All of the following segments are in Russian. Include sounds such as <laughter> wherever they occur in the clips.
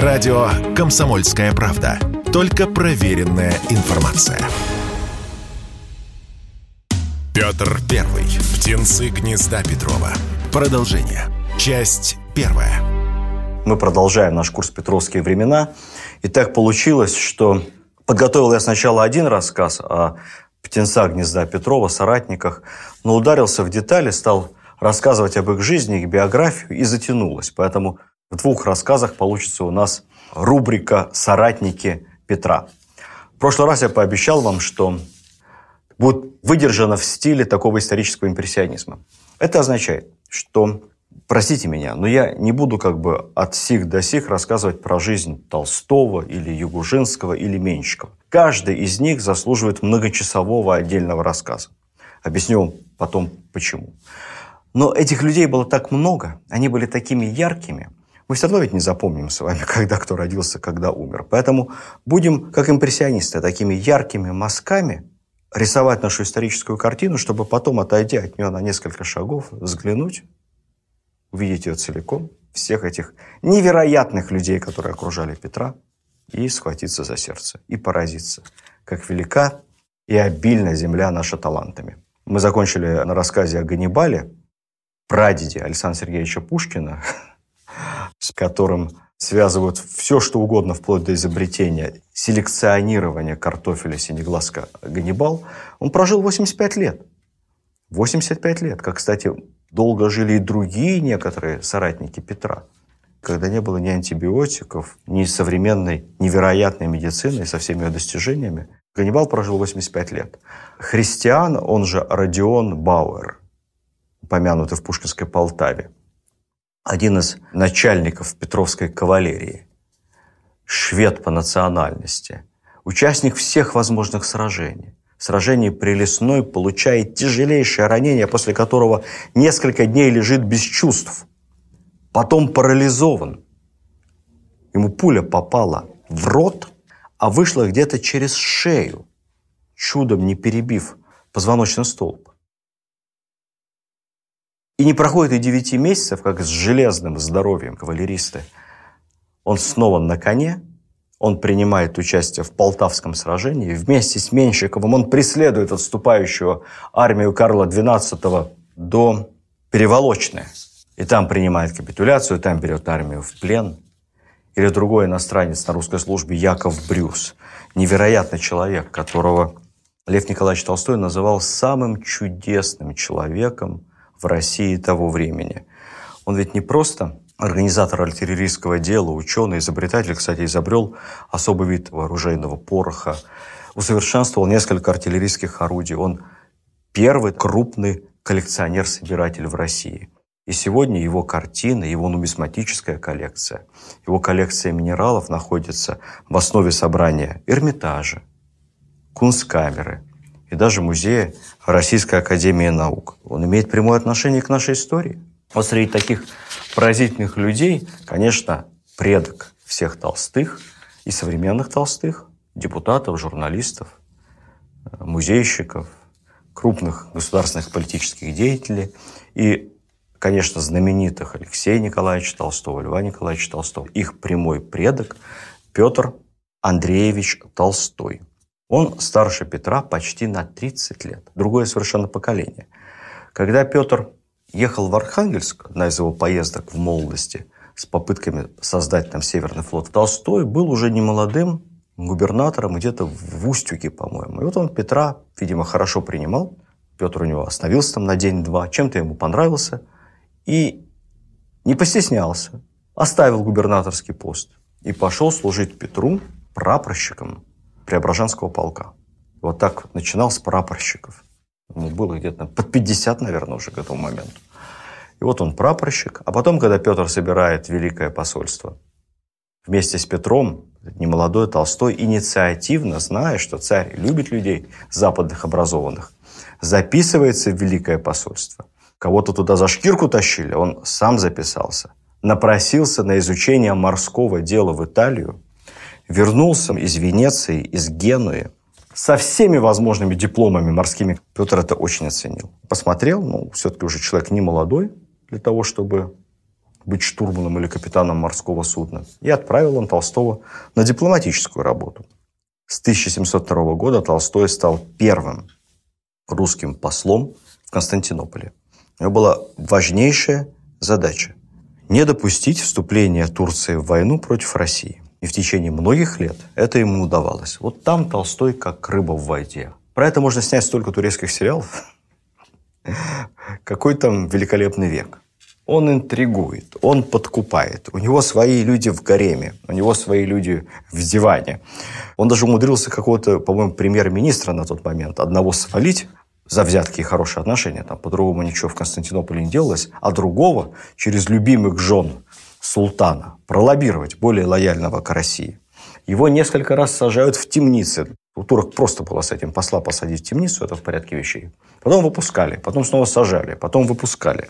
Радио «Комсомольская правда». Только проверенная информация. Петр Первый. Птенцы гнезда Петрова. Продолжение. Часть первая. Мы продолжаем наш курс «Петровские времена». И так получилось, что подготовил я сначала один рассказ о птенцах гнезда Петрова, соратниках, но ударился в детали, стал рассказывать об их жизни, их биографию и затянулось. Поэтому в двух рассказах получится у нас рубрика «Соратники Петра». В прошлый раз я пообещал вам, что будет выдержано в стиле такого исторического импрессионизма. Это означает, что, простите меня, но я не буду как бы от сих до сих рассказывать про жизнь Толстого или Югужинского или Менщикова. Каждый из них заслуживает многочасового отдельного рассказа. Объясню потом почему. Но этих людей было так много, они были такими яркими – мы все равно ведь не запомним с вами, <laughs> когда кто родился, когда умер. Поэтому будем, как импрессионисты, такими яркими мазками рисовать нашу историческую картину, чтобы потом, отойдя от нее на несколько шагов, взглянуть, увидеть ее целиком, всех этих невероятных людей, которые окружали Петра, и схватиться за сердце, и поразиться, как велика и обильна земля наша талантами. Мы закончили на рассказе о Ганнибале, прадеде Александра Сергеевича Пушкина, <laughs> с которым связывают все, что угодно, вплоть до изобретения селекционирования картофеля синеглазка Ганнибал, он прожил 85 лет. 85 лет. Как, кстати, долго жили и другие некоторые соратники Петра, когда не было ни антибиотиков, ни современной невероятной медицины со всеми ее достижениями. Ганнибал прожил 85 лет. Христиан, он же Родион Бауэр, помянутый в Пушкинской Полтаве, один из начальников Петровской кавалерии, швед по национальности, участник всех возможных сражений. Сражение при Лесной получает тяжелейшее ранение, после которого несколько дней лежит без чувств. Потом парализован. Ему пуля попала в рот, а вышла где-то через шею, чудом не перебив позвоночный столб. И не проходит и девяти месяцев, как с железным здоровьем кавалеристы. Он снова на коне, он принимает участие в Полтавском сражении. Вместе с Менщиковым он преследует отступающую армию Карла XII до Переволочной. И там принимает капитуляцию, там берет армию в плен. Или другой иностранец на русской службе Яков Брюс. Невероятный человек, которого Лев Николаевич Толстой называл самым чудесным человеком, в России того времени. Он ведь не просто организатор артиллерийского дела, ученый, изобретатель, кстати, изобрел особый вид вооруженного пороха, усовершенствовал несколько артиллерийских орудий. Он первый крупный коллекционер-собиратель в России. И сегодня его картины, его нумизматическая коллекция, его коллекция минералов находится в основе собрания Эрмитажа, Кунсткамеры – и даже музея Российской Академии Наук. Он имеет прямое отношение к нашей истории. Вот среди таких поразительных людей, конечно, предок всех толстых и современных толстых, депутатов, журналистов, музейщиков, крупных государственных политических деятелей и, конечно, знаменитых Алексея Николаевича Толстого, Льва Николаевича Толстого. Их прямой предок Петр Андреевич Толстой – он старше Петра почти на 30 лет. Другое совершенно поколение. Когда Петр ехал в Архангельск, одна из его поездок в молодости, с попытками создать там Северный флот, Толстой был уже не молодым губернатором где-то в Устюге, по-моему. И вот он Петра, видимо, хорошо принимал. Петр у него остановился там на день-два, чем-то ему понравился. И не постеснялся, оставил губернаторский пост и пошел служить Петру прапорщиком Преображенского полка. Вот так начинал с прапорщиков. Ему было где-то под 50, наверное, уже к этому моменту. И вот он прапорщик. А потом, когда Петр собирает Великое посольство, вместе с Петром, немолодой Толстой, инициативно, зная, что царь любит людей западных образованных, записывается в Великое посольство. Кого-то туда за шкирку тащили, он сам записался. Напросился на изучение морского дела в Италию, вернулся из Венеции, из Генуи, со всеми возможными дипломами морскими. Петр это очень оценил. Посмотрел, ну, все-таки уже человек не молодой для того, чтобы быть штурманом или капитаном морского судна. И отправил он Толстого на дипломатическую работу. С 1702 года Толстой стал первым русским послом в Константинополе. У него была важнейшая задача – не допустить вступления Турции в войну против России. И в течение многих лет это ему удавалось. Вот там Толстой как рыба в воде. Про это можно снять столько турецких сериалов. Какой там великолепный век. Он интригует, он подкупает. У него свои люди в гареме, у него свои люди в диване. Он даже умудрился какого-то, по-моему, премьер-министра на тот момент одного свалить за взятки и хорошие отношения. Там по-другому ничего в Константинополе не делалось. А другого через любимых жен султана пролоббировать более лояльного к России. Его несколько раз сажают в темницы. У турок просто было с этим посла посадить в темницу, это в порядке вещей. Потом выпускали, потом снова сажали, потом выпускали.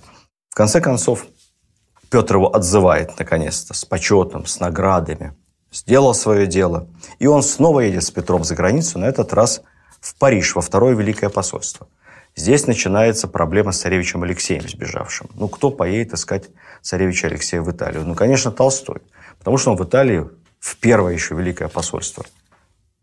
В конце концов, Петр его отзывает, наконец-то, с почетом, с наградами. Сделал свое дело. И он снова едет с Петром за границу, на этот раз в Париж, во второе Великое посольство. Здесь начинается проблема с царевичем Алексеем сбежавшим. Ну, кто поедет искать царевича Алексея в Италию? Ну, конечно, Толстой. Потому что он в Италии в первое еще Великое посольство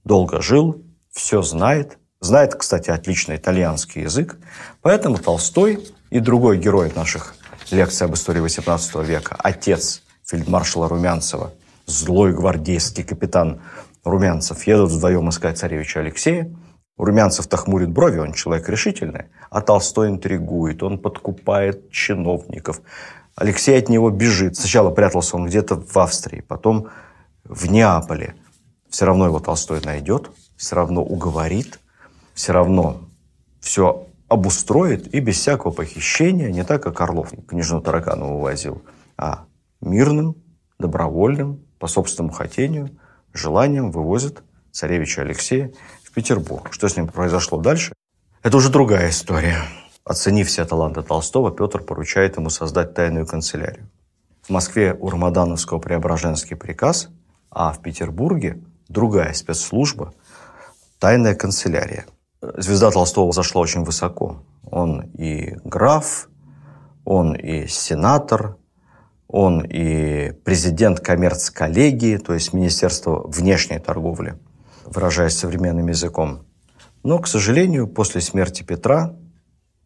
долго жил, все знает. Знает, кстати, отлично итальянский язык. Поэтому Толстой и другой герой наших лекций об истории XVIII века, отец фельдмаршала Румянцева, злой гвардейский капитан Румянцев, едут вдвоем искать царевича Алексея. Румянцев-то хмурит брови, он человек решительный, а Толстой интригует, он подкупает чиновников. Алексей от него бежит. Сначала прятался он где-то в Австрии, потом в Неаполе. Все равно его Толстой найдет, все равно уговорит, все равно все обустроит и без всякого похищения, не так, как Орлов княжну Тараканову увозил, а мирным, добровольным, по собственному хотению, желанием вывозит царевича Алексея в Петербург. Что с ним произошло дальше, это уже другая история. Оценив все таланты Толстого, Петр поручает ему создать тайную канцелярию. В Москве у Рамадановского Преображенский приказ, а в Петербурге другая спецслужба – тайная канцелярия – звезда Толстого зашла очень высоко. Он и граф, он и сенатор, он и президент коммерц-коллегии, то есть Министерства внешней торговли, выражаясь современным языком. Но, к сожалению, после смерти Петра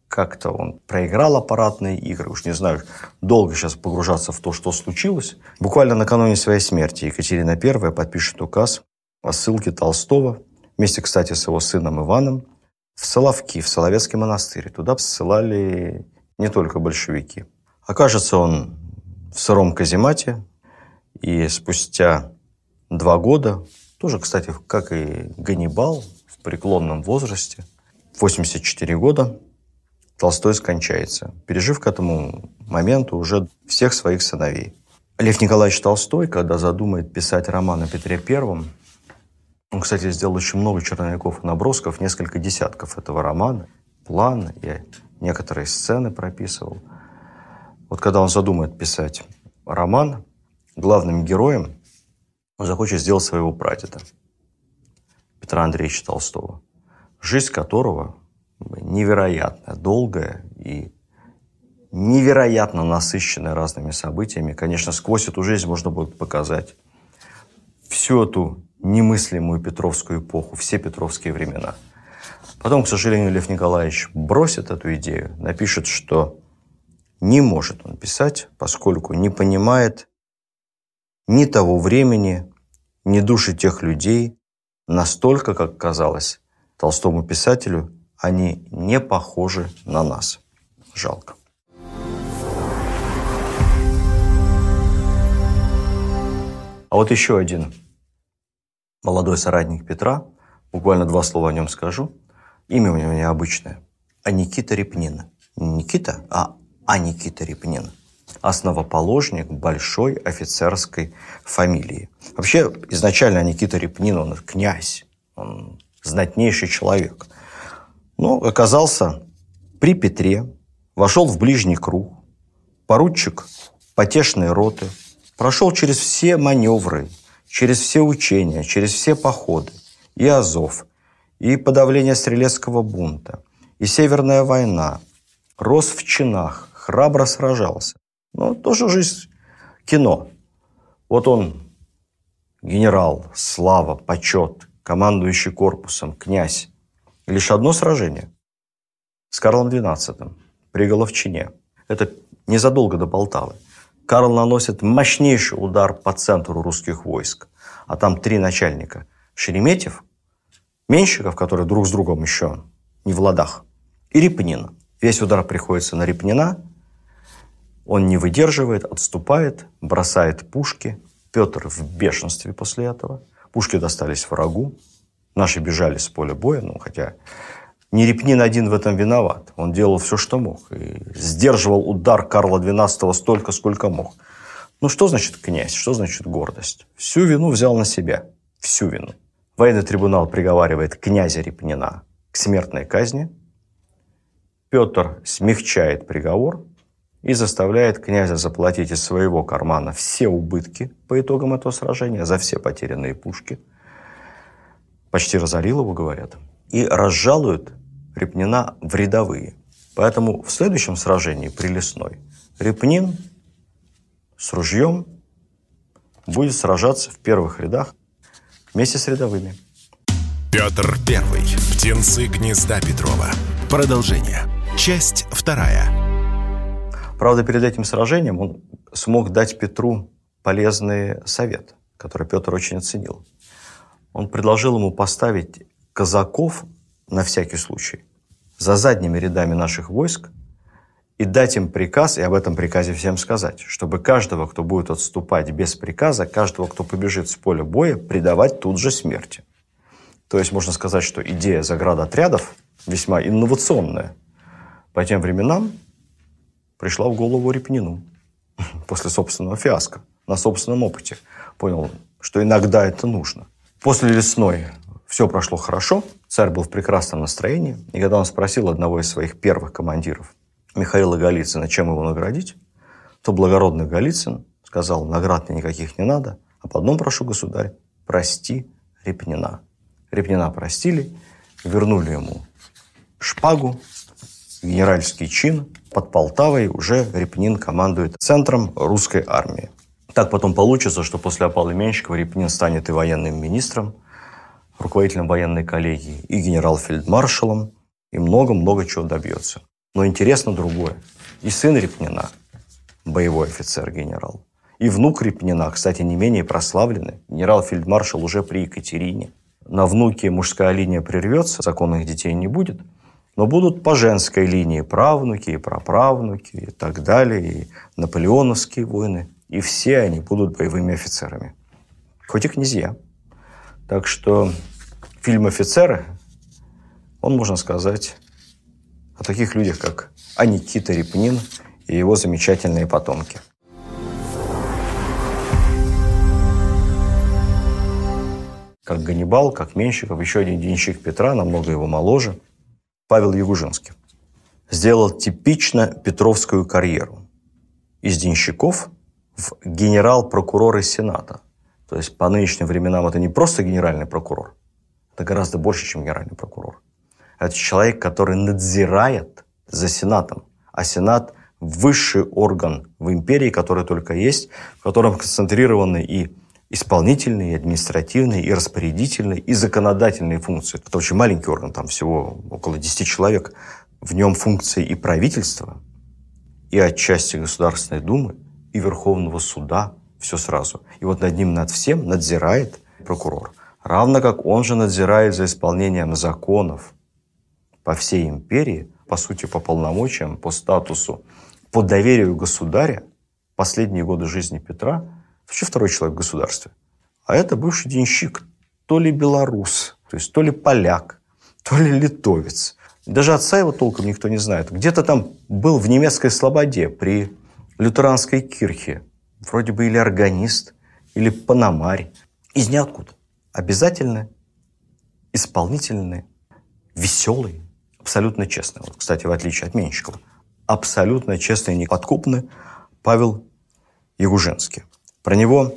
как-то он проиграл аппаратные игры. Уж не знаю, долго сейчас погружаться в то, что случилось. Буквально накануне своей смерти Екатерина I подпишет указ о ссылке Толстого вместе, кстати, с его сыном Иваном, в Соловки, в Соловецкий монастырь. Туда ссылали не только большевики. Окажется он в сыром каземате, и спустя два года, тоже, кстати, как и Ганнибал, в преклонном возрасте, 84 года, Толстой скончается, пережив к этому моменту уже всех своих сыновей. Лев Николаевич Толстой, когда задумает писать роман о Петре Первом, он, кстати, сделал очень много черновиков и набросков, несколько десятков этого романа, план, и некоторые сцены прописывал. Вот когда он задумает писать роман, главным героем он захочет сделать своего прадеда, Петра Андреевича Толстого, жизнь которого невероятно долгая и невероятно насыщенная разными событиями. Конечно, сквозь эту жизнь можно будет показать всю эту немыслимую Петровскую эпоху, все петровские времена. Потом, к сожалению, Лев Николаевич бросит эту идею, напишет, что не может он писать, поскольку не понимает ни того времени, ни души тех людей, настолько, как казалось толстому писателю, они не похожи на нас. Жалко. А вот еще один молодой соратник Петра, буквально два слова о нем скажу. Имя у него необычное. А Никита Репнин. Не Никита, а А Никита Репнин. Основоположник большой офицерской фамилии. Вообще, изначально Никита Репнин, он князь, он знатнейший человек. Но оказался при Петре, вошел в ближний круг, поручик потешной роты, прошел через все маневры, через все учения, через все походы, и Азов, и подавление стрелецкого бунта, и Северная война, рос в чинах, храбро сражался. Но тоже жизнь кино. Вот он, генерал, слава, почет, командующий корпусом, князь. Лишь одно сражение с Карлом XII при Головчине. Это незадолго до Полтавы. Карл наносит мощнейший удар по центру русских войск. А там три начальника. Шереметьев, Менщиков, которые друг с другом еще не в ладах, и Репнин. Весь удар приходится на Репнина. Он не выдерживает, отступает, бросает пушки. Петр в бешенстве после этого. Пушки достались врагу. Наши бежали с поля боя, ну, хотя не Репнин один в этом виноват. Он делал все, что мог. И сдерживал удар Карла XII столько, сколько мог. Ну, что значит князь? Что значит гордость? Всю вину взял на себя. Всю вину. Военный трибунал приговаривает князя Репнина к смертной казни. Петр смягчает приговор и заставляет князя заплатить из своего кармана все убытки по итогам этого сражения, за все потерянные пушки. Почти разорил его, говорят. И разжалует Репнина в рядовые. Поэтому в следующем сражении при Лесной Репнин с ружьем будет сражаться в первых рядах вместе с рядовыми. Петр Первый. Птенцы гнезда Петрова. Продолжение. Часть вторая. Правда, перед этим сражением он смог дать Петру полезный совет, который Петр очень оценил. Он предложил ему поставить казаков на всякий случай, за задними рядами наших войск и дать им приказ, и об этом приказе всем сказать, чтобы каждого, кто будет отступать без приказа, каждого, кто побежит с поля боя, предавать тут же смерти. То есть можно сказать, что идея заградотрядов весьма инновационная. По тем временам пришла в голову Репнину <laughs> после собственного фиаско, на собственном опыте. Понял, что иногда это нужно. После лесной все прошло хорошо, царь был в прекрасном настроении, и когда он спросил одного из своих первых командиров, Михаила Голицына, чем его наградить, то благородный Голицын сказал, наград мне никаких не надо, а по одному прошу, государь, прости Репнина. Репнина простили, вернули ему шпагу, генеральский чин. Под Полтавой уже Репнин командует центром русской армии. Так потом получится, что после опалы Менщикова Репнин станет и военным министром, руководителем военной коллегии, и генерал-фельдмаршалом, и много-много чего добьется. Но интересно другое. И сын Репнина, боевой офицер-генерал, и внук Репнина, кстати, не менее прославленный, генерал-фельдмаршал уже при Екатерине. На внуке мужская линия прервется, законных детей не будет, но будут по женской линии правнуки и праправнуки и так далее, и наполеоновские войны. И все они будут боевыми офицерами. Хоть и князья. Так что фильм «Офицеры», он, можно сказать, о таких людях, как Аникита Репнин и его замечательные потомки. Как Ганнибал, как Менщиков, еще один денщик Петра, намного его моложе, Павел Ягужинский. Сделал типично петровскую карьеру. Из денщиков в генерал-прокуроры Сената. То есть по нынешним временам это не просто генеральный прокурор, это гораздо больше, чем генеральный прокурор. Это человек, который надзирает за Сенатом. А Сенат – высший орган в империи, который только есть, в котором концентрированы и исполнительные, и административные, и распорядительные, и законодательные функции. Это очень маленький орган, там всего около 10 человек. В нем функции и правительства, и отчасти Государственной Думы, и Верховного Суда, все сразу. И вот над ним, над всем надзирает прокурор. Равно как он же надзирает за исполнением законов, по всей империи, по сути, по полномочиям, по статусу, по доверию государя, последние годы жизни Петра, вообще второй человек в государстве. А это бывший денщик, то ли белорус, то есть то ли поляк, то ли литовец. Даже отца его толком никто не знает. Где-то там был в немецкой слободе при лютеранской кирхе. Вроде бы или органист, или панамарь. Из ниоткуда. Обязательно исполнительный, веселый, абсолютно честный. Вот, кстати, в отличие от Менщикова. Абсолютно честный и неподкупный Павел Ягужинский. Про него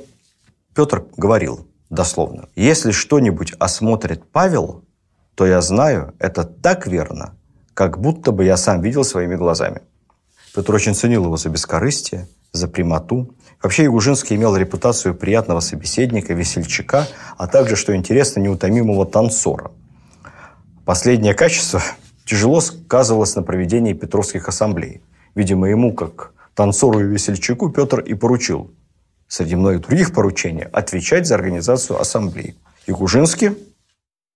Петр говорил дословно. «Если что-нибудь осмотрит Павел, то я знаю, это так верно, как будто бы я сам видел своими глазами». Петр очень ценил его за бескорыстие, за прямоту, Вообще Ягужинский имел репутацию приятного собеседника, весельчака, а также, что интересно, неутомимого танцора. Последнее качество <laughs> тяжело сказывалось на проведении Петровских ассамблей. Видимо, ему, как танцору и весельчаку, Петр и поручил, среди многих других поручений, отвечать за организацию ассамблей. Ягужинский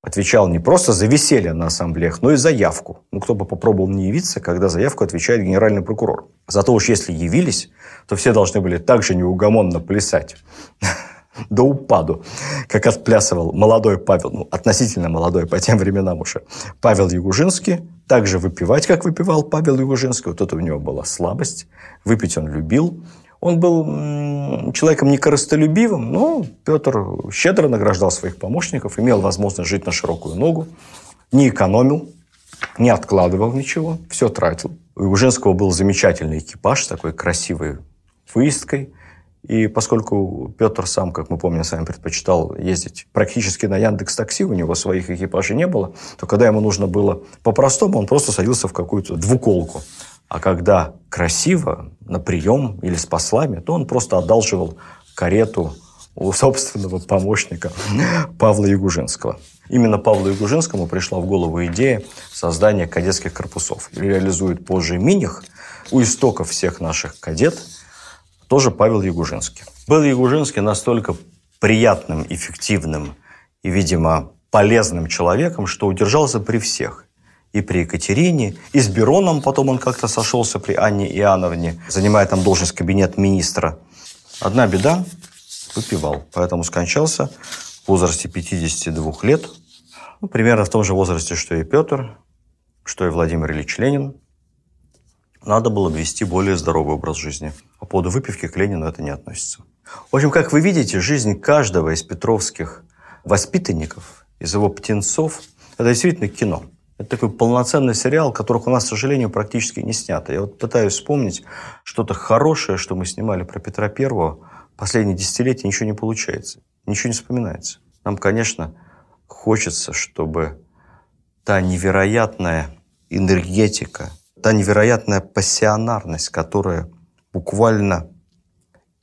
отвечал не просто за веселье на ассамблеях, но и за явку. Ну, кто бы попробовал не явиться, когда за явку отвечает генеральный прокурор. Зато уж если явились, то все должны были также неугомонно плясать <laughs> до упаду, как отплясывал молодой Павел, ну, относительно молодой по тем временам уже, Павел Ягужинский, также выпивать, как выпивал Павел Ягужинский. Вот это у него была слабость. Выпить он любил. Он был человеком некорыстолюбивым, но Петр щедро награждал своих помощников, имел возможность жить на широкую ногу, не экономил, не откладывал ничего, все тратил. У Женского был замечательный экипаж с такой красивой выездкой. И поскольку Петр сам, как мы помним, с вами предпочитал ездить практически на Яндекс Такси, у него своих экипажей не было, то когда ему нужно было по-простому, он просто садился в какую-то двуколку. А когда красиво, на прием или с послами, то он просто одалживал карету у собственного помощника Павла Ягужинского. Именно Павлу Ягужинскому пришла в голову идея создания кадетских корпусов. Реализует позже Миних. У истоков всех наших кадет тоже Павел Ягужинский. Был Ягужинский настолько приятным, эффективным и, видимо, полезным человеком, что удержался при всех и при Екатерине, и с Бероном потом он как-то сошелся при Анне Иоанновне, занимая там должность кабинет министра. Одна беда – выпивал, поэтому скончался в возрасте 52 лет, ну, примерно в том же возрасте, что и Петр, что и Владимир Ильич Ленин. Надо было вести более здоровый образ жизни. По поводу выпивки к Ленину это не относится. В общем, как вы видите, жизнь каждого из петровских воспитанников, из его птенцов, это действительно кино – это такой полноценный сериал, которых у нас, к сожалению, практически не снято. Я вот пытаюсь вспомнить что-то хорошее, что мы снимали про Петра Первого. Последние десятилетия ничего не получается, ничего не вспоминается. Нам, конечно, хочется, чтобы та невероятная энергетика, та невероятная пассионарность, которая буквально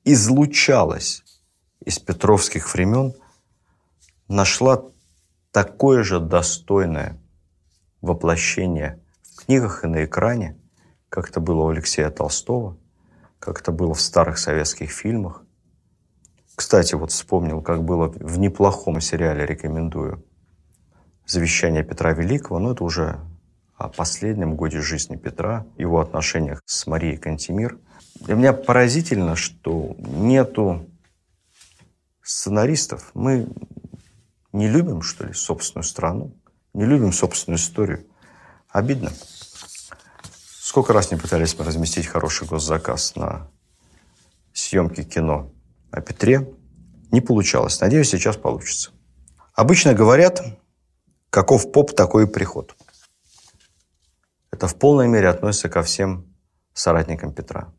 излучалась из петровских времен, нашла такое же достойное воплощение в книгах и на экране, как это было у Алексея Толстого, как это было в старых советских фильмах. Кстати, вот вспомнил, как было в неплохом сериале, рекомендую, «Завещание Петра Великого», но это уже о последнем годе жизни Петра, его отношениях с Марией Кантемир. Для меня поразительно, что нету сценаристов. Мы не любим, что ли, собственную страну. Не любим собственную историю. Обидно. Сколько раз не пытались мы разместить хороший госзаказ на съемки кино о Петре. Не получалось. Надеюсь, сейчас получится. Обычно говорят, каков поп, такой и приход. Это в полной мере относится ко всем соратникам Петра.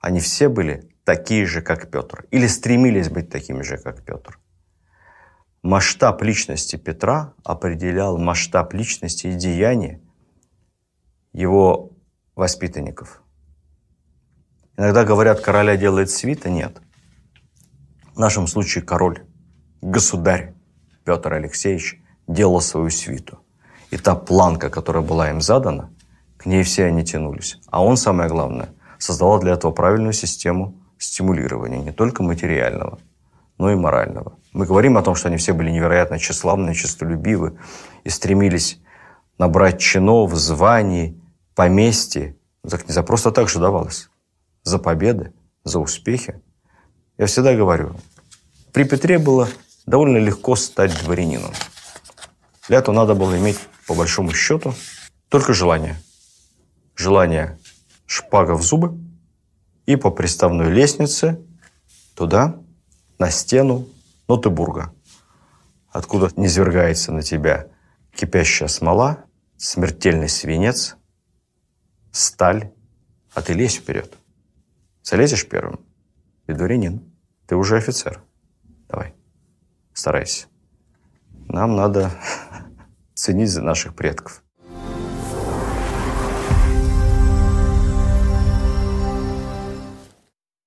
Они все были такие же, как Петр. Или стремились быть такими же, как Петр масштаб личности Петра определял масштаб личности и деяния его воспитанников. Иногда говорят, короля делает свита. Нет. В нашем случае король, государь Петр Алексеевич делал свою свиту. И та планка, которая была им задана, к ней все они тянулись. А он, самое главное, создавал для этого правильную систему стимулирования, не только материального, но и морального. Мы говорим о том, что они все были невероятно тщеславны, честолюбивы и стремились набрать чинов, званий, поместье. Так не за просто так же давалось. За победы, за успехи. Я всегда говорю, при Петре было довольно легко стать дворянином. Для этого надо было иметь, по большому счету, только желание. Желание шпага в зубы и по приставной лестнице туда, на стену, Нотебурга, откуда низвергается на тебя кипящая смола, смертельный свинец, сталь, а ты лезь вперед. Залезешь первым, ты дворянин, ты уже офицер. Давай, старайся. Нам надо <laughs> ценить за наших предков.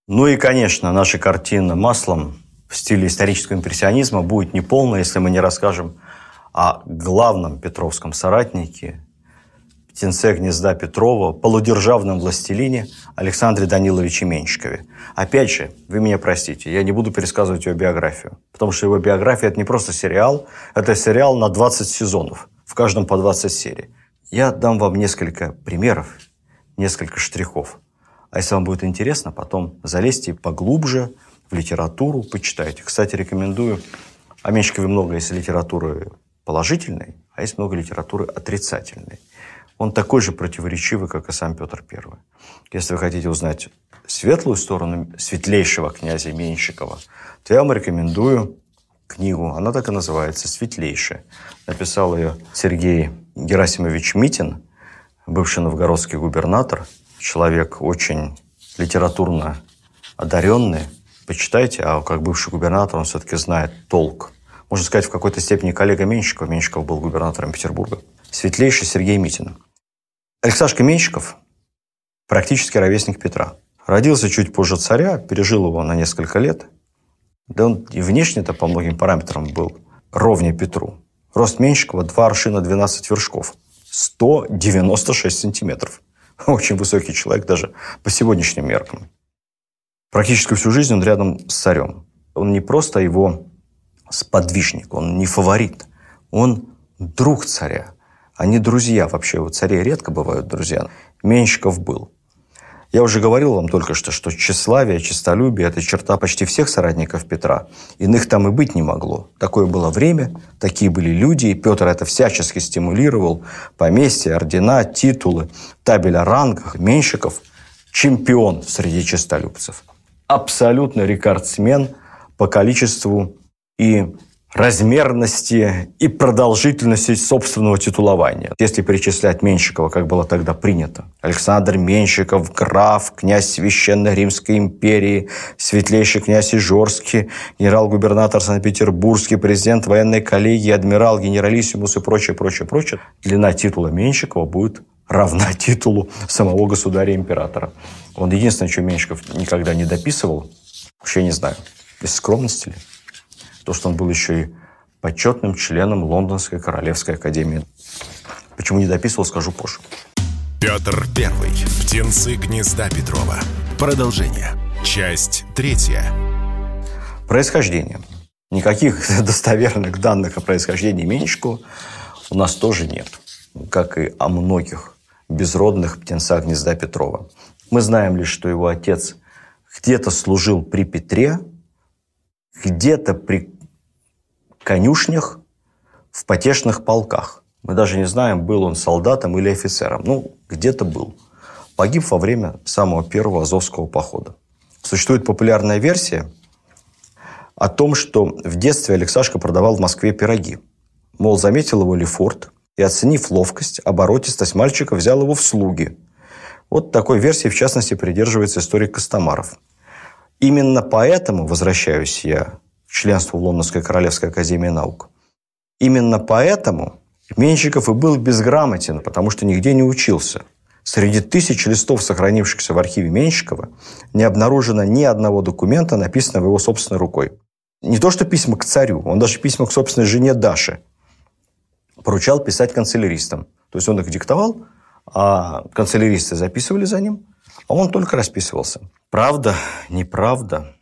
Ну и, конечно, наша картина маслом стиле исторического импрессионизма будет неполна, если мы не расскажем о главном петровском соратнике, птенце гнезда Петрова, полудержавном властелине Александре Даниловиче Менщикове. Опять же, вы меня простите, я не буду пересказывать его биографию, потому что его биография – это не просто сериал, это сериал на 20 сезонов, в каждом по 20 серий. Я дам вам несколько примеров, несколько штрихов. А если вам будет интересно, потом залезьте поглубже литературу, почитайте. Кстати, рекомендую. О Менщикове много есть литературы положительной, а есть много литературы отрицательной. Он такой же противоречивый, как и сам Петр I. Если вы хотите узнать светлую сторону светлейшего князя Меньшикова, то я вам рекомендую книгу. Она так и называется «Светлейшая». Написал ее Сергей Герасимович Митин, бывший новгородский губернатор, человек очень литературно одаренный. Почитайте, а как бывший губернатор он все-таки знает толк. Можно сказать, в какой-то степени коллега Меньшикова. Меньшиков был губернатором Петербурга. Светлейший Сергей Митин. Алексашка Меньшиков – практически ровесник Петра. Родился чуть позже царя, пережил его на несколько лет. Да он и внешне-то по многим параметрам был ровнее Петру. Рост Меньшикова – 2 аршина 12 вершков. 196 сантиметров. <laughs> Очень высокий человек даже по сегодняшним меркам. Практически всю жизнь он рядом с царем. Он не просто его сподвижник, он не фаворит. Он друг царя. Они друзья вообще. У царей редко бывают друзья. Менщиков был. Я уже говорил вам только что, что тщеславие, честолюбие – это черта почти всех соратников Петра. Иных там и быть не могло. Такое было время, такие были люди, и Петр это всячески стимулировал. Поместья, ордена, титулы, табель о рангах, Менщиков – чемпион среди честолюбцев. Абсолютно рекордсмен по количеству и размерности и продолжительности собственного титулования. Если перечислять Менщикова, как было тогда принято. Александр Менщиков, граф, князь Священной Римской империи, светлейший князь Ижорский, генерал-губернатор Санкт-Петербургский, президент военной коллегии, адмирал, генералиссимус и прочее, прочее, прочее. Длина титула Менщикова будет равна <laughs> титулу самого государя-императора. Он единственное, что Менщиков никогда не дописывал, вообще не знаю, без скромности ли, то, что он был еще и почетным членом Лондонской Королевской Академии. Почему не дописывал, скажу позже. Петр Первый. Птенцы гнезда Петрова. Продолжение. Часть третья. Происхождение. Никаких <laughs> достоверных данных о происхождении Меньшикова у нас тоже нет. Как и о многих безродных птенцах гнезда Петрова. Мы знаем лишь, что его отец где-то служил при Петре, где-то при конюшнях, в потешных полках. Мы даже не знаем, был он солдатом или офицером. Ну, где-то был. Погиб во время самого первого Азовского похода. Существует популярная версия о том, что в детстве Алексашка продавал в Москве пироги. Мол, заметил его Лефорт и, оценив ловкость, оборотистость мальчика, взял его в слуги. Вот такой версии, в частности, придерживается историк Костомаров. Именно поэтому, возвращаюсь я членству в Лондонской Королевской Академии Наук. Именно поэтому Менщиков и был безграмотен, потому что нигде не учился. Среди тысяч листов, сохранившихся в архиве Менщикова, не обнаружено ни одного документа, написанного его собственной рукой. Не то, что письма к царю, он даже письма к собственной жене Даше поручал писать канцеляристам. То есть он их диктовал, а канцеляристы записывали за ним, а он только расписывался. Правда, неправда,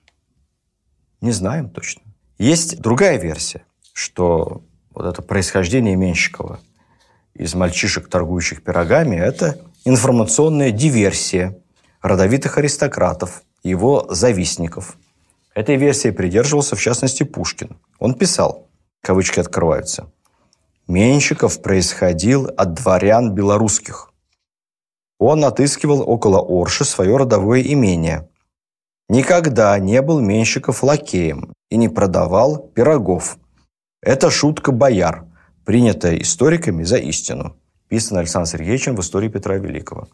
не знаем точно. Есть другая версия, что вот это происхождение Менщикова из мальчишек, торгующих пирогами, это информационная диверсия родовитых аристократов, его завистников. Этой версии придерживался, в частности, Пушкин. Он писал, кавычки открываются, «Менщиков происходил от дворян белорусских. Он отыскивал около Орши свое родовое имение, Никогда не был Менщиков лакеем и не продавал пирогов. Это шутка бояр, принятая историками за истину, писано Александром Сергеевичем в истории Петра Великого.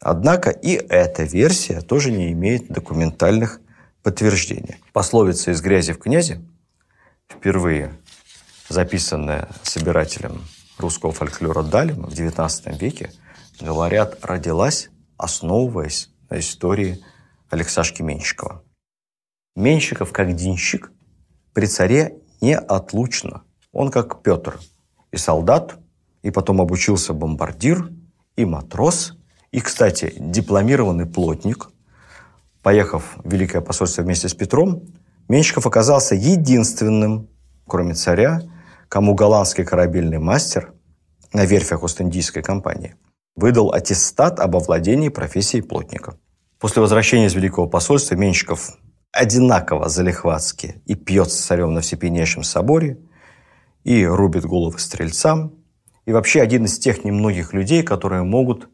Однако и эта версия тоже не имеет документальных подтверждений. Пословица «из грязи в князи» впервые записанная собирателем русского фольклора Далем в XIX веке, говорят, родилась, основываясь на истории Алексашки Менщикова. Менщиков, как денщик, при царе неотлучно. Он как Петр. И солдат, и потом обучился бомбардир, и матрос, и, кстати, дипломированный плотник. Поехав в Великое посольство вместе с Петром, Менщиков оказался единственным, кроме царя, кому голландский корабельный мастер на верфях Ост-Индийской компании выдал аттестат об овладении профессией плотника. После возвращения из Великого посольства Менщиков одинаково залихватски и пьет с царем на Всепийнейшем соборе, и рубит головы стрельцам, и вообще один из тех немногих людей, которые могут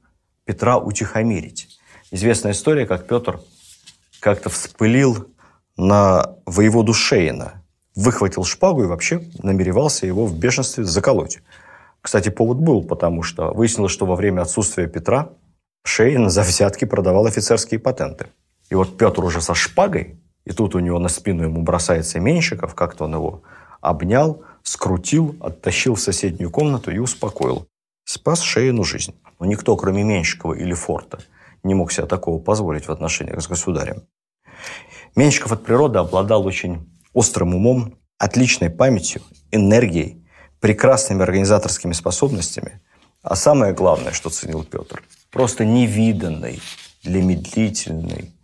Петра утихомирить. Известная история, как Петр как-то вспылил на воеводу Шейна, выхватил шпагу и вообще намеревался его в бешенстве заколоть. Кстати, повод был, потому что выяснилось, что во время отсутствия Петра Шейн за взятки продавал офицерские патенты. И вот Петр уже со шпагой, и тут у него на спину ему бросается Меньшиков, как-то он его обнял, скрутил, оттащил в соседнюю комнату и успокоил. Спас Шейну жизнь. Но никто, кроме Меньшикова или Форта, не мог себе такого позволить в отношениях с государем. Меньшиков от природы обладал очень острым умом, отличной памятью, энергией, прекрасными организаторскими способностями. А самое главное, что ценил Петр, просто невиданной для медлительной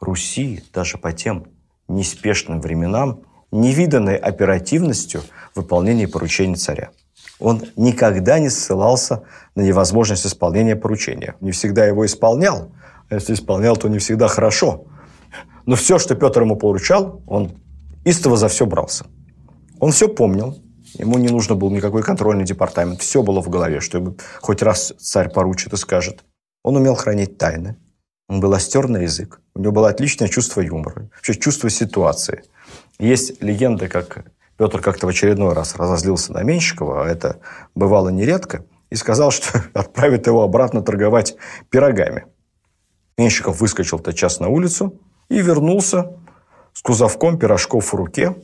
Руси, даже по тем неспешным временам, невиданной оперативностью выполнения поручений царя. Он никогда не ссылался на невозможность исполнения поручения. Не всегда его исполнял, а если исполнял, то не всегда хорошо. Но все, что Петр ему поручал, он истово за все брался. Он все помнил, ему не нужно был никакой контрольный департамент, все было в голове, что хоть раз царь поручит и скажет. Он умел хранить тайны, он был остер на язык, у него было отличное чувство юмора, вообще чувство ситуации – есть легенда, как Петр как-то в очередной раз разозлился на Менщикова, а это бывало нередко, и сказал, что <laughs> отправит его обратно торговать пирогами. Менщиков выскочил тотчас на улицу и вернулся с кузовком пирожков в руке,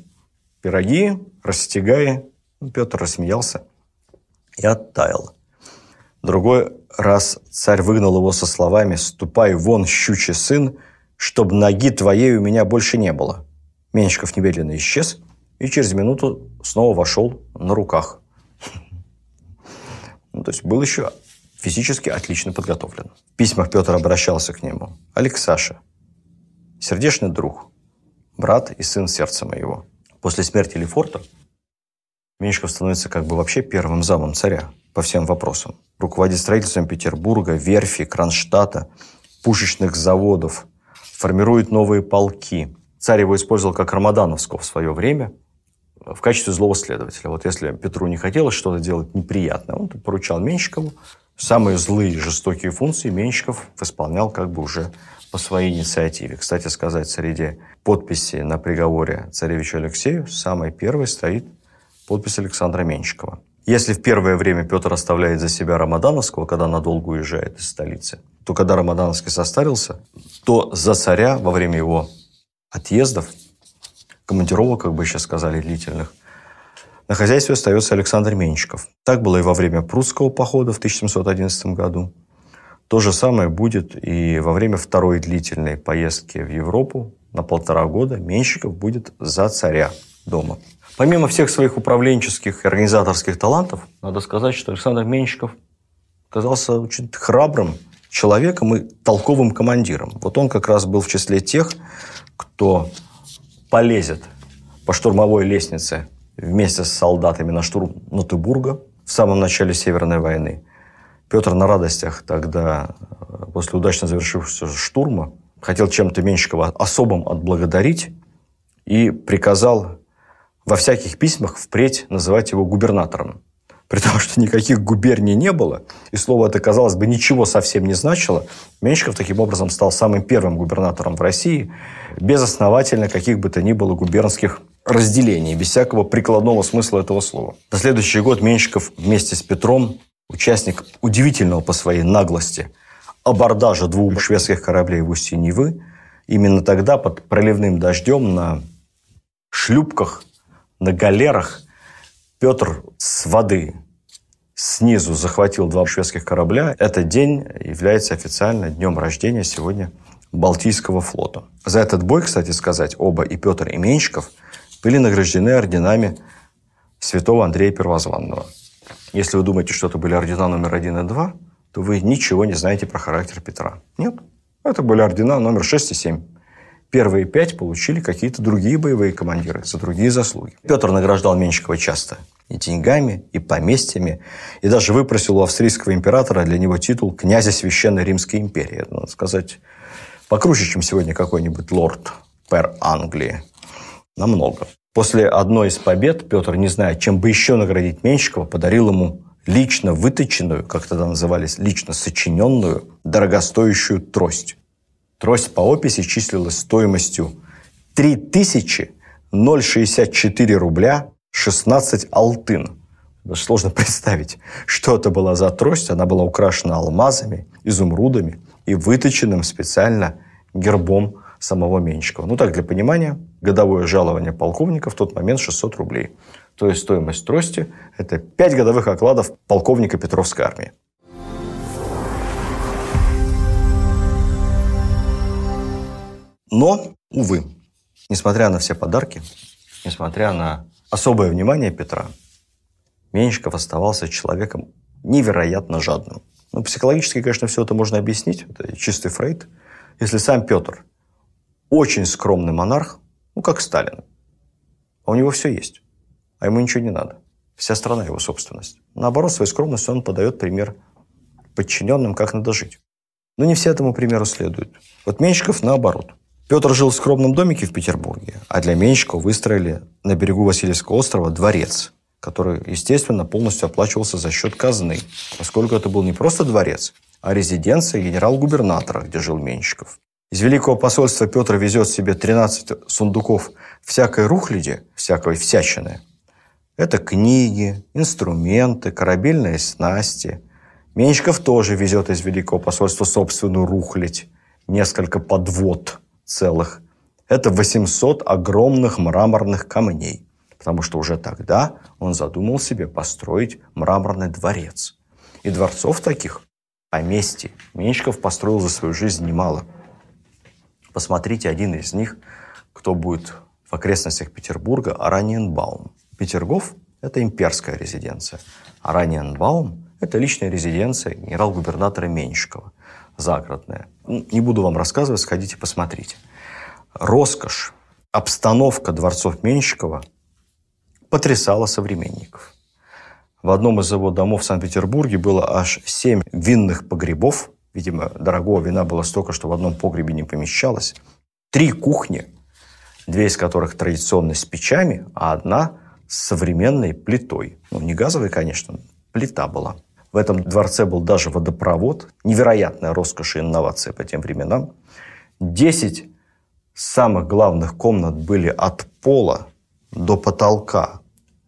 пироги, растягая. Ну, Петр рассмеялся и оттаял. Другой раз царь выгнал его со словами «Ступай вон, щучий сын, чтобы ноги твоей у меня больше не было». Меньшиков немедленно исчез и через минуту снова вошел на руках. Ну, то есть был еще физически отлично подготовлен. В письмах Петр обращался к нему. «Алексаша, сердечный друг, брат и сын сердца моего». После смерти Лефорта Меньшиков становится как бы вообще первым замом царя по всем вопросам. Руководит строительством Петербурга, верфи, Кронштадта, пушечных заводов, формирует новые полки, Царь его использовал как Рамадановского в свое время в качестве злого следователя. Вот если Петру не хотелось что-то делать неприятное, он поручал Менщикову. Самые злые, жестокие функции Менщиков исполнял как бы уже по своей инициативе. Кстати сказать, среди подписей на приговоре царевичу Алексею самой первой стоит подпись Александра Менщикова. Если в первое время Петр оставляет за себя Рамадановского, когда надолго уезжает из столицы, то когда Рамадановский состарился, то за царя во время его отъездов, командировок, как бы сейчас сказали, длительных, на хозяйстве остается Александр Меньшиков. Так было и во время прусского похода в 1711 году. То же самое будет и во время второй длительной поездки в Европу на полтора года Меньшиков будет за царя дома. Помимо всех своих управленческих и организаторских талантов, надо сказать, что Александр Меньшиков оказался очень храбрым человеком и толковым командиром. Вот он как раз был в числе тех, кто полезет по штурмовой лестнице вместе с солдатами на штурм Нотебурга в самом начале Северной войны. Петр на радостях тогда, э, после удачно завершившегося штурма, хотел чем-то Менщикова особым отблагодарить и приказал во всяких письмах впредь называть его губернатором при том, что никаких губерний не было, и слово это, казалось бы, ничего совсем не значило, Меньшиков таким образом стал самым первым губернатором в России, без основательно каких бы то ни было губернских разделений, без всякого прикладного смысла этого слова. На следующий год Меньшиков вместе с Петром, участник удивительного по своей наглости абордажа двух шведских кораблей в устье Невы, именно тогда под проливным дождем на шлюпках, на галерах Петр с воды снизу захватил два шведских корабля. Этот день является официально днем рождения сегодня Балтийского флота. За этот бой, кстати сказать, оба и Петр, и Менщиков были награждены орденами святого Андрея Первозванного. Если вы думаете, что это были ордена номер один и два, то вы ничего не знаете про характер Петра. Нет. Это были ордена номер 6 и 7. Первые пять получили какие-то другие боевые командиры за другие заслуги. Петр награждал Менщикова часто и деньгами, и поместьями, и даже выпросил у австрийского императора для него титул князя Священной Римской империи. Это, надо сказать, покруче, чем сегодня какой-нибудь лорд пер Англии. Намного. После одной из побед Петр, не зная, чем бы еще наградить Менщикова, подарил ему лично выточенную, как тогда назывались, лично сочиненную, дорогостоящую трость. Трость по описи числилась стоимостью 3064 рубля 16 алтын. Даже сложно представить, что это была за трость. Она была украшена алмазами, изумрудами и выточенным специально гербом самого Менщикова. Ну так, для понимания, годовое жалование полковника в тот момент 600 рублей. То есть стоимость трости – это 5 годовых окладов полковника Петровской армии. Но, увы, несмотря на все подарки, несмотря на особое внимание Петра, Менщиков оставался человеком невероятно жадным. Ну, психологически, конечно, все это можно объяснить. Это чистый Фрейд. Если сам Петр очень скромный монарх, ну, как Сталин, а у него все есть, а ему ничего не надо. Вся страна его собственность. Наоборот, своей скромностью он подает пример подчиненным, как надо жить. Но не все этому примеру следуют. Вот Менщиков наоборот. Петр жил в скромном домике в Петербурге, а для Менщикова выстроили на берегу Васильевского острова дворец, который, естественно, полностью оплачивался за счет казны, поскольку это был не просто дворец, а резиденция генерал-губернатора, где жил Менщиков. Из Великого посольства Петр везет себе 13 сундуков всякой рухляди, всякой всячины. Это книги, инструменты, корабельные снасти. Менщиков тоже везет из Великого посольства собственную рухлядь, несколько подвод целых. Это 800 огромных мраморных камней, потому что уже тогда он задумал себе построить мраморный дворец. И дворцов таких, поместьй, Менщиков построил за свою жизнь немало – Посмотрите один из них, кто будет в окрестностях Петербурга, Араньенбаум. Петергоф – это имперская резиденция. Араньенбаум – это личная резиденция генерал-губернатора Меньшикова, загородная. Не буду вам рассказывать, сходите, посмотрите. Роскошь, обстановка дворцов Меньшикова потрясала современников. В одном из его домов в Санкт-Петербурге было аж семь винных погребов, Видимо, дорогого вина было столько, что в одном погребе не помещалось. Три кухни, две из которых традиционно с печами, а одна с современной плитой. Ну, не газовой, конечно, плита была. В этом дворце был даже водопровод. Невероятная роскошь и инновация по тем временам. Десять самых главных комнат были от пола до потолка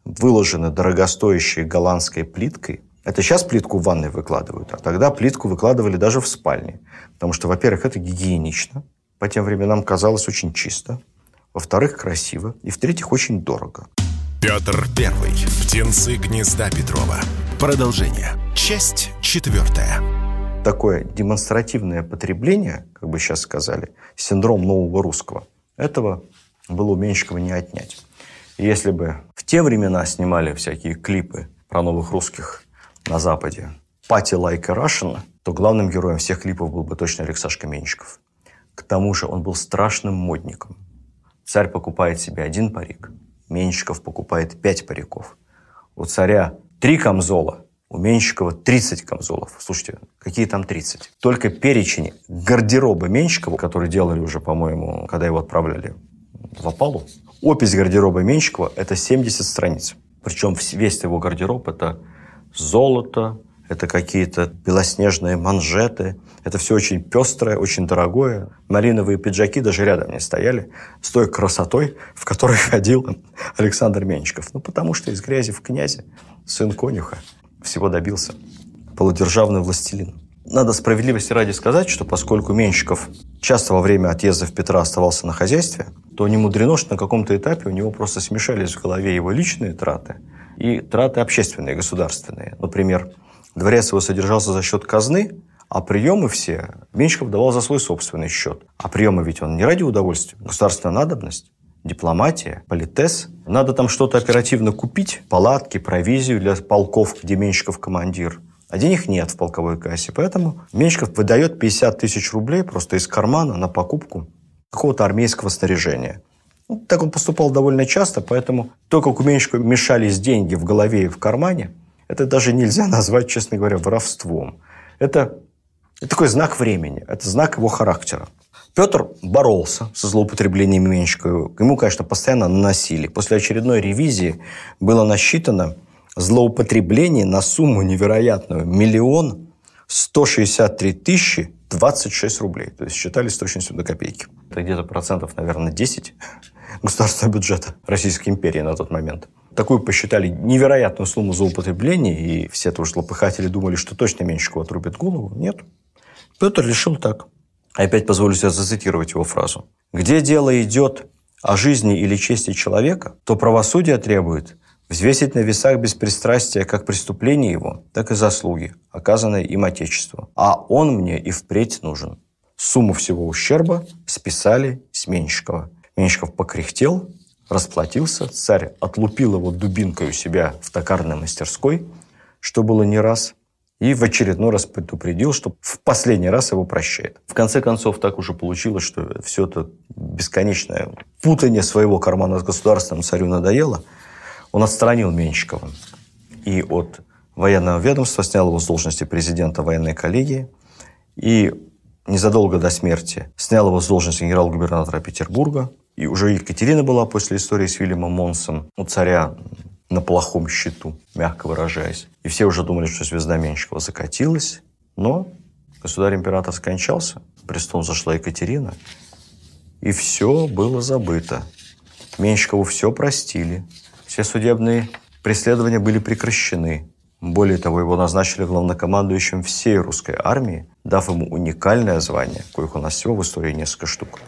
выложены дорогостоящей голландской плиткой. Это сейчас плитку в ванной выкладывают, а тогда плитку выкладывали даже в спальне. Потому что, во-первых, это гигиенично. По тем временам казалось очень чисто. Во-вторых, красиво. И в-третьих, очень дорого. Петр Первый. Птенцы гнезда Петрова. Продолжение. Часть четвертая. Такое демонстративное потребление, как бы сейчас сказали, синдром нового русского, этого было у Меньшикова не отнять. И если бы в те времена снимали всякие клипы про новых русских на Западе «Пати Лайка Russian», то главным героем всех клипов был бы точно Алексашка Меньшиков. К тому же он был страшным модником. Царь покупает себе один парик, Меньшиков покупает пять париков. У царя три камзола, у Меньшикова 30 камзолов. Слушайте, какие там 30? Только перечень гардероба Меньшикова, который делали уже, по-моему, когда его отправляли в опалу, опись гардероба Меньшикова – это 70 страниц. Причем весь его гардероб – это золото, это какие-то белоснежные манжеты. Это все очень пестрое, очень дорогое. Малиновые пиджаки даже рядом не стояли с той красотой, в которой <laughs> ходил Александр Менчиков. Ну, потому что из грязи в князе сын конюха всего добился. Полудержавный властелин. Надо справедливости ради сказать, что поскольку Менщиков часто во время отъездов Петра оставался на хозяйстве, то не мудрено, что на каком-то этапе у него просто смешались в голове его личные траты – и траты общественные, государственные. Например, дворец его содержался за счет казны, А приемы все Меньшиков давал за свой собственный счет. А приемы ведь он не ради удовольствия. Государственная надобность дипломатия, политес. Надо там что-то оперативно купить, палатки, провизию для полков, где Меньшиков командир. А денег нет в полковой кассе. Поэтому Меньшиков выдает 50 тысяч рублей просто из кармана на покупку какого-то армейского снаряжения. Ну, так он поступал довольно часто, поэтому то, как у Меньшикова мешались деньги в голове и в кармане, это даже нельзя <laughs> назвать, честно говоря, воровством. Это, это такой знак времени, это знак его характера. Петр боролся со злоупотреблением Меньшикова. Ему, конечно, постоянно наносили. После очередной ревизии было насчитано злоупотребление на сумму невероятную. Миллион 163 тысячи 26 рублей. То есть считали с точностью до копейки. Это где-то процентов, наверное, 10 государственного бюджета Российской империи на тот момент. Такую посчитали невероятную сумму злоупотребления, и все тоже злопыхатели думали, что точно Меньшикову отрубят голову. Нет. Петр решил так. Опять позволю себе зацитировать его фразу. «Где дело идет о жизни или чести человека, то правосудие требует взвесить на весах беспристрастия как преступление его, так и заслуги, оказанные им Отечеству. А он мне и впредь нужен». Сумму всего ущерба списали с Меньшикова. Меньшиков покряхтел, расплатился, царь отлупил его дубинкой у себя в токарной мастерской, что было не раз – и в очередной раз предупредил, что в последний раз его прощает. В конце концов, так уже получилось, что все это бесконечное путание своего кармана с государственным царю надоело. Он отстранил Менщикова и от военного ведомства снял его с должности президента военной коллегии и незадолго до смерти снял его с должности генерал-губернатора Петербурга. И уже Екатерина была после истории с Вильямом Монсом у царя на плохом счету, мягко выражаясь. И все уже думали, что звезда Меньшикова закатилась, но государь-император скончался, престол зашла Екатерина, и все было забыто. Меньшикову все простили, все судебные преследования были прекращены. Более того, его назначили главнокомандующим всей русской армии, дав ему уникальное звание, коих у нас всего в истории несколько штук.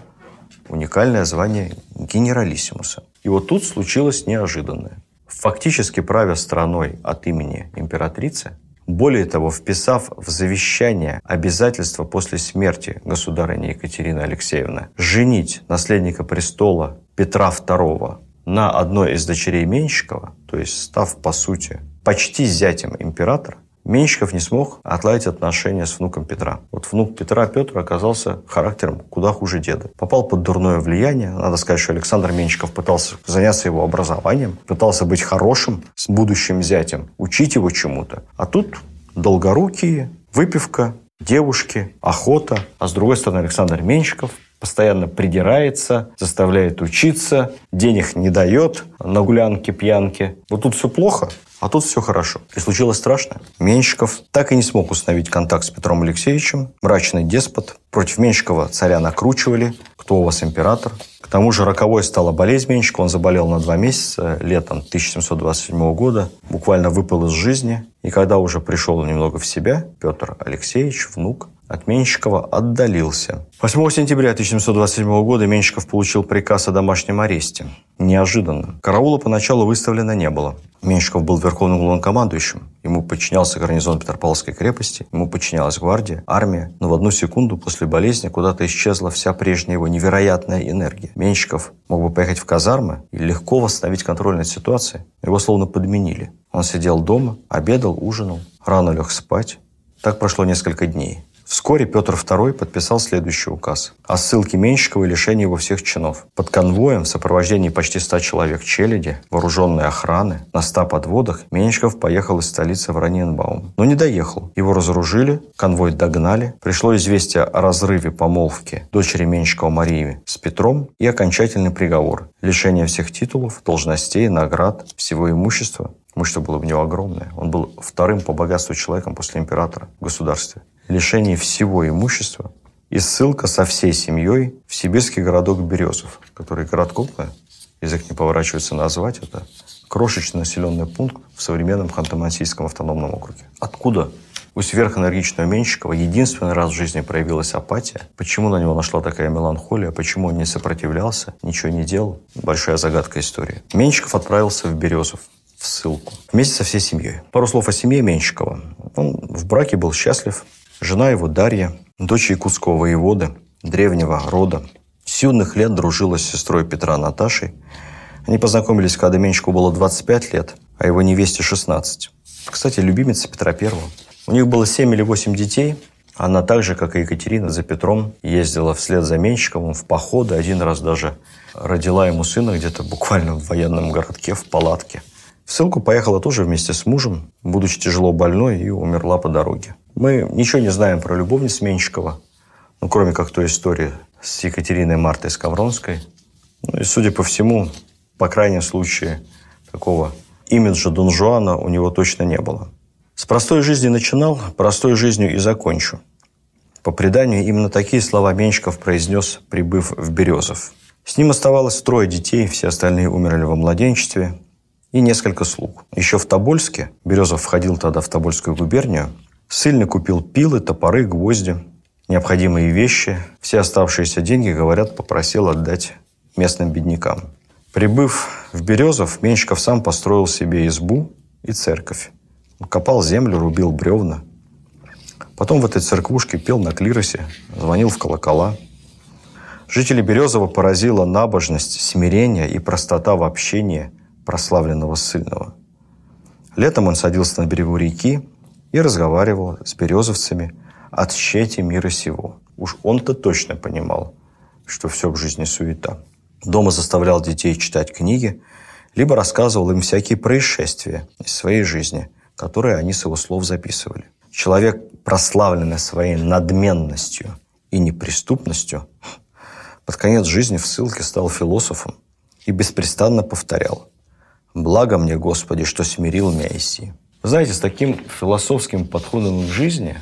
Уникальное звание генералиссимуса. И вот тут случилось неожиданное фактически правя страной от имени императрицы, более того, вписав в завещание обязательство после смерти государыни Екатерины Алексеевны женить наследника престола Петра II на одной из дочерей Менщикова, то есть став, по сути, почти зятем императора, Меньшиков не смог отладить отношения с внуком Петра. Вот внук Петра Петр оказался характером куда хуже деда. Попал под дурное влияние. Надо сказать, что Александр Меньшиков пытался заняться его образованием, пытался быть хорошим с будущим зятем, учить его чему-то. А тут долгорукие, выпивка, девушки, охота. А с другой стороны Александр Меньшиков постоянно придирается, заставляет учиться, денег не дает на гулянки, пьянки. Вот тут все плохо. А тут все хорошо. И случилось страшное. Меньшиков так и не смог установить контакт с Петром Алексеевичем. Мрачный деспот. Против Меньшикова царя накручивали. Кто у вас император? К тому же роковой стала болезнь Меньшикова. Он заболел на два месяца летом 1727 года. Буквально выпал из жизни. И когда уже пришел немного в себя, Петр Алексеевич, внук, от Меньшикова отдалился. 8 сентября 1727 года Меньшиков получил приказ о домашнем аресте. Неожиданно. Караула поначалу выставлено не было. Меньшиков был верховным главнокомандующим. Ему подчинялся гарнизон Петропавловской крепости, ему подчинялась гвардия, армия. Но в одну секунду после болезни куда-то исчезла вся прежняя его невероятная энергия. Меньшиков мог бы поехать в казармы и легко восстановить контроль над ситуацией. Его словно подменили. Он сидел дома, обедал, ужинал, рано лег спать. Так прошло несколько дней. Вскоре Петр II подписал следующий указ о ссылке Меньшикова и лишении его всех чинов. Под конвоем в сопровождении почти 100 человек челяди, вооруженной охраны, на 100 подводах Меньшиков поехал из столицы в Раненбаум. Но не доехал. Его разоружили, конвой догнали. Пришло известие о разрыве помолвки дочери Меньшикова Марии с Петром и окончательный приговор – лишение всех титулов, должностей, наград, всего имущества. Имущество было у него огромное. Он был вторым по богатству человеком после императора в государстве лишение всего имущества и ссылка со всей семьей в сибирский городок Березов, который город крупный, язык не поворачивается назвать, это крошечный населенный пункт в современном Ханты-Мансийском автономном округе. Откуда у сверхэнергичного Менщикова единственный раз в жизни проявилась апатия. Почему на него нашла такая меланхолия, почему он не сопротивлялся, ничего не делал. Большая загадка истории. Менщиков отправился в Березов, в ссылку, вместе со всей семьей. Пару слов о семье Менщикова. Он в браке был счастлив, Жена его Дарья, дочь якутского воевода, древнего рода, с юных лет дружила с сестрой Петра Наташей. Они познакомились, когда Меньшику было 25 лет, а его невесте 16. Кстати, любимица Петра Первого. У них было 7 или 8 детей. Она так же, как и Екатерина, за Петром ездила вслед за Меньшиковым в походы. Один раз даже родила ему сына где-то буквально в военном городке, в палатке. В ссылку поехала тоже вместе с мужем, будучи тяжело больной, и умерла по дороге. Мы ничего не знаем про любовниц Меньшикова, ну, кроме как той истории с Екатериной Мартой Скавронской. Ну, и, судя по всему, по крайнем случае, такого имиджа Дон Жуана у него точно не было. С простой жизни начинал, простой жизнью и закончу. По преданию, именно такие слова Меньшиков произнес, прибыв в Березов. С ним оставалось трое детей, все остальные умерли во младенчестве, и несколько слуг. Еще в Тобольске, Березов входил тогда в Тобольскую губернию, Сыльный купил пилы, топоры, гвозди, необходимые вещи. Все оставшиеся деньги, говорят, попросил отдать местным беднякам. Прибыв в Березов, Менщиков сам построил себе избу и церковь. Копал землю, рубил бревна. Потом в этой церквушке пел на клиросе, звонил в колокола. Жители Березова поразила набожность, смирение и простота в общении прославленного сыльного. Летом он садился на берегу реки, и разговаривал с березовцами о тщете мира сего. Уж он-то точно понимал, что все в жизни суета. Дома заставлял детей читать книги, либо рассказывал им всякие происшествия из своей жизни, которые они с его слов записывали. Человек, прославленный своей надменностью и неприступностью, под конец жизни в ссылке стал философом и беспрестанно повторял «Благо мне, Господи, что смирил меня Иси». Знаете, с таким философским подходом к жизни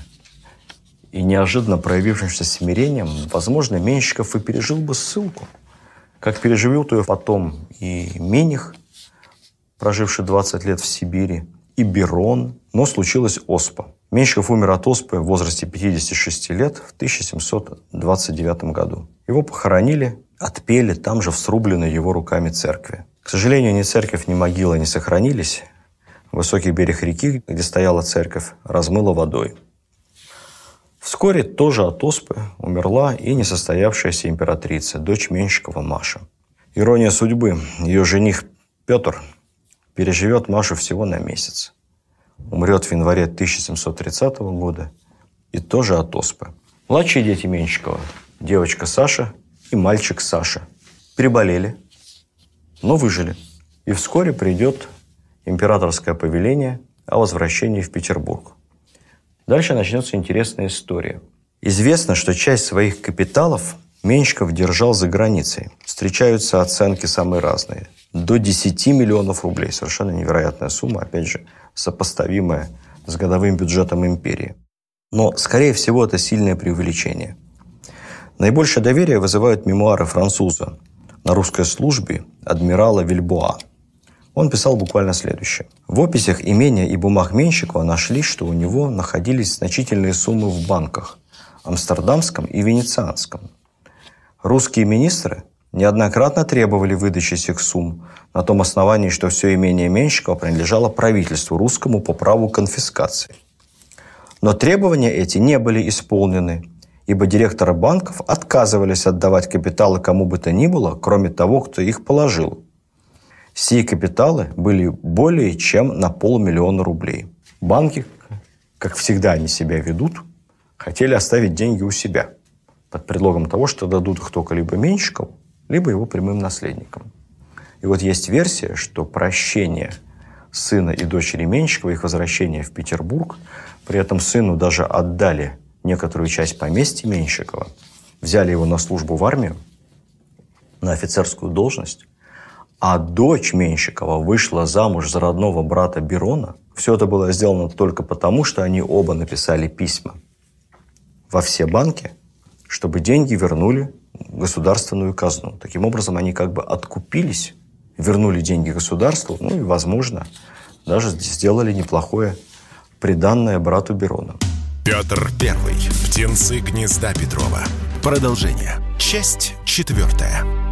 и неожиданно проявившимся смирением, возможно, Менщиков и пережил бы ссылку. Как переживет ее потом и Миних, проживший 20 лет в Сибири, и Берон, но случилась оспа. Менщиков умер от оспы в возрасте 56 лет в 1729 году. Его похоронили, отпели там же в срубленной его руками церкви. К сожалению, ни церковь, ни могила не сохранились, Высокий берег реки, где стояла церковь, размыло водой. Вскоре тоже от оспы умерла и несостоявшаяся императрица, дочь Менщикова Маша. Ирония судьбы. Ее жених Петр переживет Машу всего на месяц. Умрет в январе 1730 года и тоже от оспы. Младшие дети Менщикова, девочка Саша и мальчик Саша, переболели, но выжили. И вскоре придет императорское повеление о возвращении в Петербург. Дальше начнется интересная история. Известно, что часть своих капиталов Меньшиков держал за границей. Встречаются оценки самые разные. До 10 миллионов рублей. Совершенно невероятная сумма, опять же, сопоставимая с годовым бюджетом империи. Но, скорее всего, это сильное преувеличение. Наибольшее доверие вызывают мемуары француза на русской службе адмирала Вильбоа – он писал буквально следующее. В описях имения и бумаг Менщикова нашли, что у него находились значительные суммы в банках – Амстердамском и Венецианском. Русские министры неоднократно требовали выдачи этих сумм на том основании, что все имение Менщикова принадлежало правительству русскому по праву конфискации. Но требования эти не были исполнены, ибо директоры банков отказывались отдавать капиталы кому бы то ни было, кроме того, кто их положил – Сие капиталы были более чем на полмиллиона рублей. Банки, как всегда они себя ведут, хотели оставить деньги у себя под предлогом того, что дадут их только либо меньшикам, либо его прямым наследникам. И вот есть версия, что прощение сына и дочери Меньшикова, их возвращение в Петербург, при этом сыну даже отдали некоторую часть поместья Меньшикова, взяли его на службу в армию, на офицерскую должность, а дочь Менщикова вышла замуж за родного брата Берона, все это было сделано только потому, что они оба написали письма во все банки, чтобы деньги вернули государственную казну. Таким образом, они как бы откупились, вернули деньги государству, ну и, возможно, даже сделали неплохое приданное брату Берона. Петр Первый. Птенцы гнезда Петрова. Продолжение. Часть четвертая.